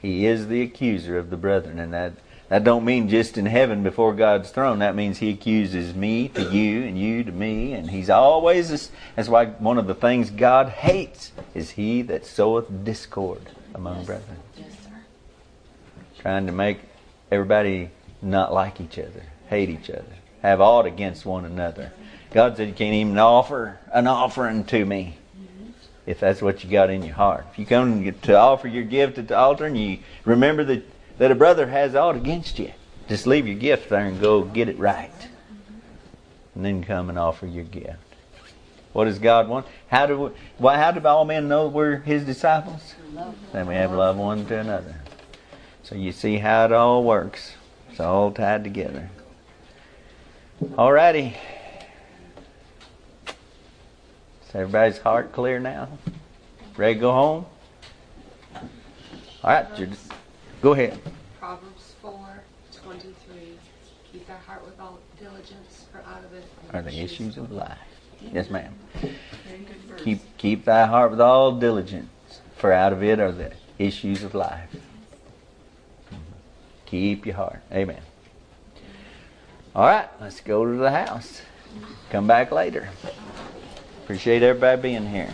He is the accuser of the brethren, and that that don't mean just in heaven before God's throne. That means he accuses me to you and you to me, and he's always. This, that's why one of the things God hates is he that soweth discord among brethren, Yes, sir. trying to make everybody not like each other, hate each other, have aught against one another. God said you can't even offer an offering to me if that's what you got in your heart. If you come to offer your gift at the altar and you remember that, that a brother has aught against you, just leave your gift there and go get it right. And then come and offer your gift. What does God want? How do we, why, how do all men know we're His disciples? Then we have love one to another. So you see how it all works. It's all tied together. Alrighty. Is everybody's heart clear now? Ready to go home? All right, you're- go ahead. Proverbs four twenty three. Keep thy heart with all diligence, for out of it Are the issues of life? Yes, ma'am. Very good verse. Keep keep thy heart with all diligence, for out of it are the issues of life. Mm-hmm. Keep your heart. Amen. All right, let's go to the house. Come back later. Appreciate everybody being here.